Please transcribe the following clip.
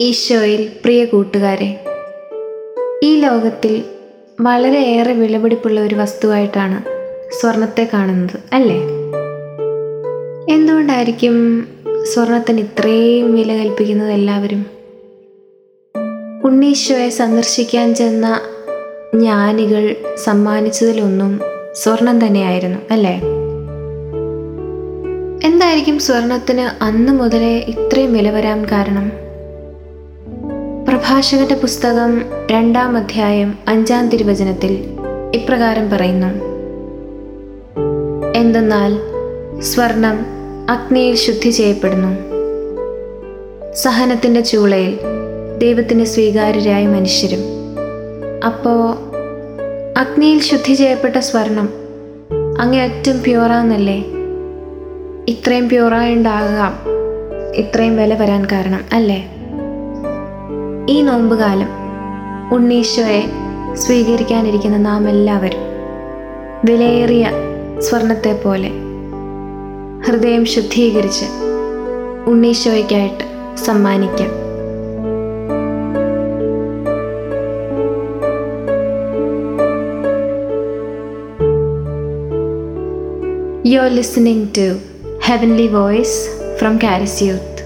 ഈശോയിൽ പ്രിയ കൂട്ടുകാരെ ഈ ലോകത്തിൽ വളരെയേറെ വിലപിടിപ്പുള്ള ഒരു വസ്തുവായിട്ടാണ് സ്വർണത്തെ കാണുന്നത് അല്ലേ? എന്തുകൊണ്ടായിരിക്കും സ്വർണത്തിന് ഇത്രയും വില കൽപ്പിക്കുന്നത് എല്ലാവരും? ഉണ്ണീശോയെ സന്ദർശിക്കാൻ ചെന്ന ജ്ഞാനികൾ സമ്മാനിച്ചതിലൊന്നും സ്വർണം തന്നെയായിരുന്നു അല്ലേ? എന്തായിരിക്കും സ്വർണത്തിന് അന്ന് മുതലേ ഇത്രയും വില വരാൻ കാരണം? പ്രഭാഷകന്റെ പുസ്തകം രണ്ടാം അധ്യായം അഞ്ചാം തിരുവചനത്തിൽ ഇപ്രകാരം പറയുന്നു. എന്തെന്നാൽ സ്വർണം അഗ്നിയിൽ ശുദ്ധി ചെയ്യപ്പെടുന്നു. സഹനത്തിന്റെ ചൂളയിൽ ദൈവത്തിന് സ്വീകാര്യരായ മനുഷ്യരും. അപ്പോൾ അഗ്നിയിൽ ശുദ്ധി ചെയ്യപ്പെട്ട സ്വർണം അങ്ങേയറ്റം പ്യൂറാന്നല്ലേ ഇത്രയും പ്യൂറായുണ്ടാകാം ഇത്രയും വില വരാൻ കാരണം അല്ലേ? ഈ നോമ്പുകാലം ഉണ്ണീശോയെ സ്വീകരിക്കാനിരിക്കുന്ന നാം എല്ലാവരും വിലയേറിയ സ്വർണത്തെ പോലെ ഹൃദയം ശുദ്ധീകരിച്ച് ഉണ്ണീശോയ്ക്കായിട്ട് സമ്മാനിക്കാം you are listening to heavenly voice from Charis Youth.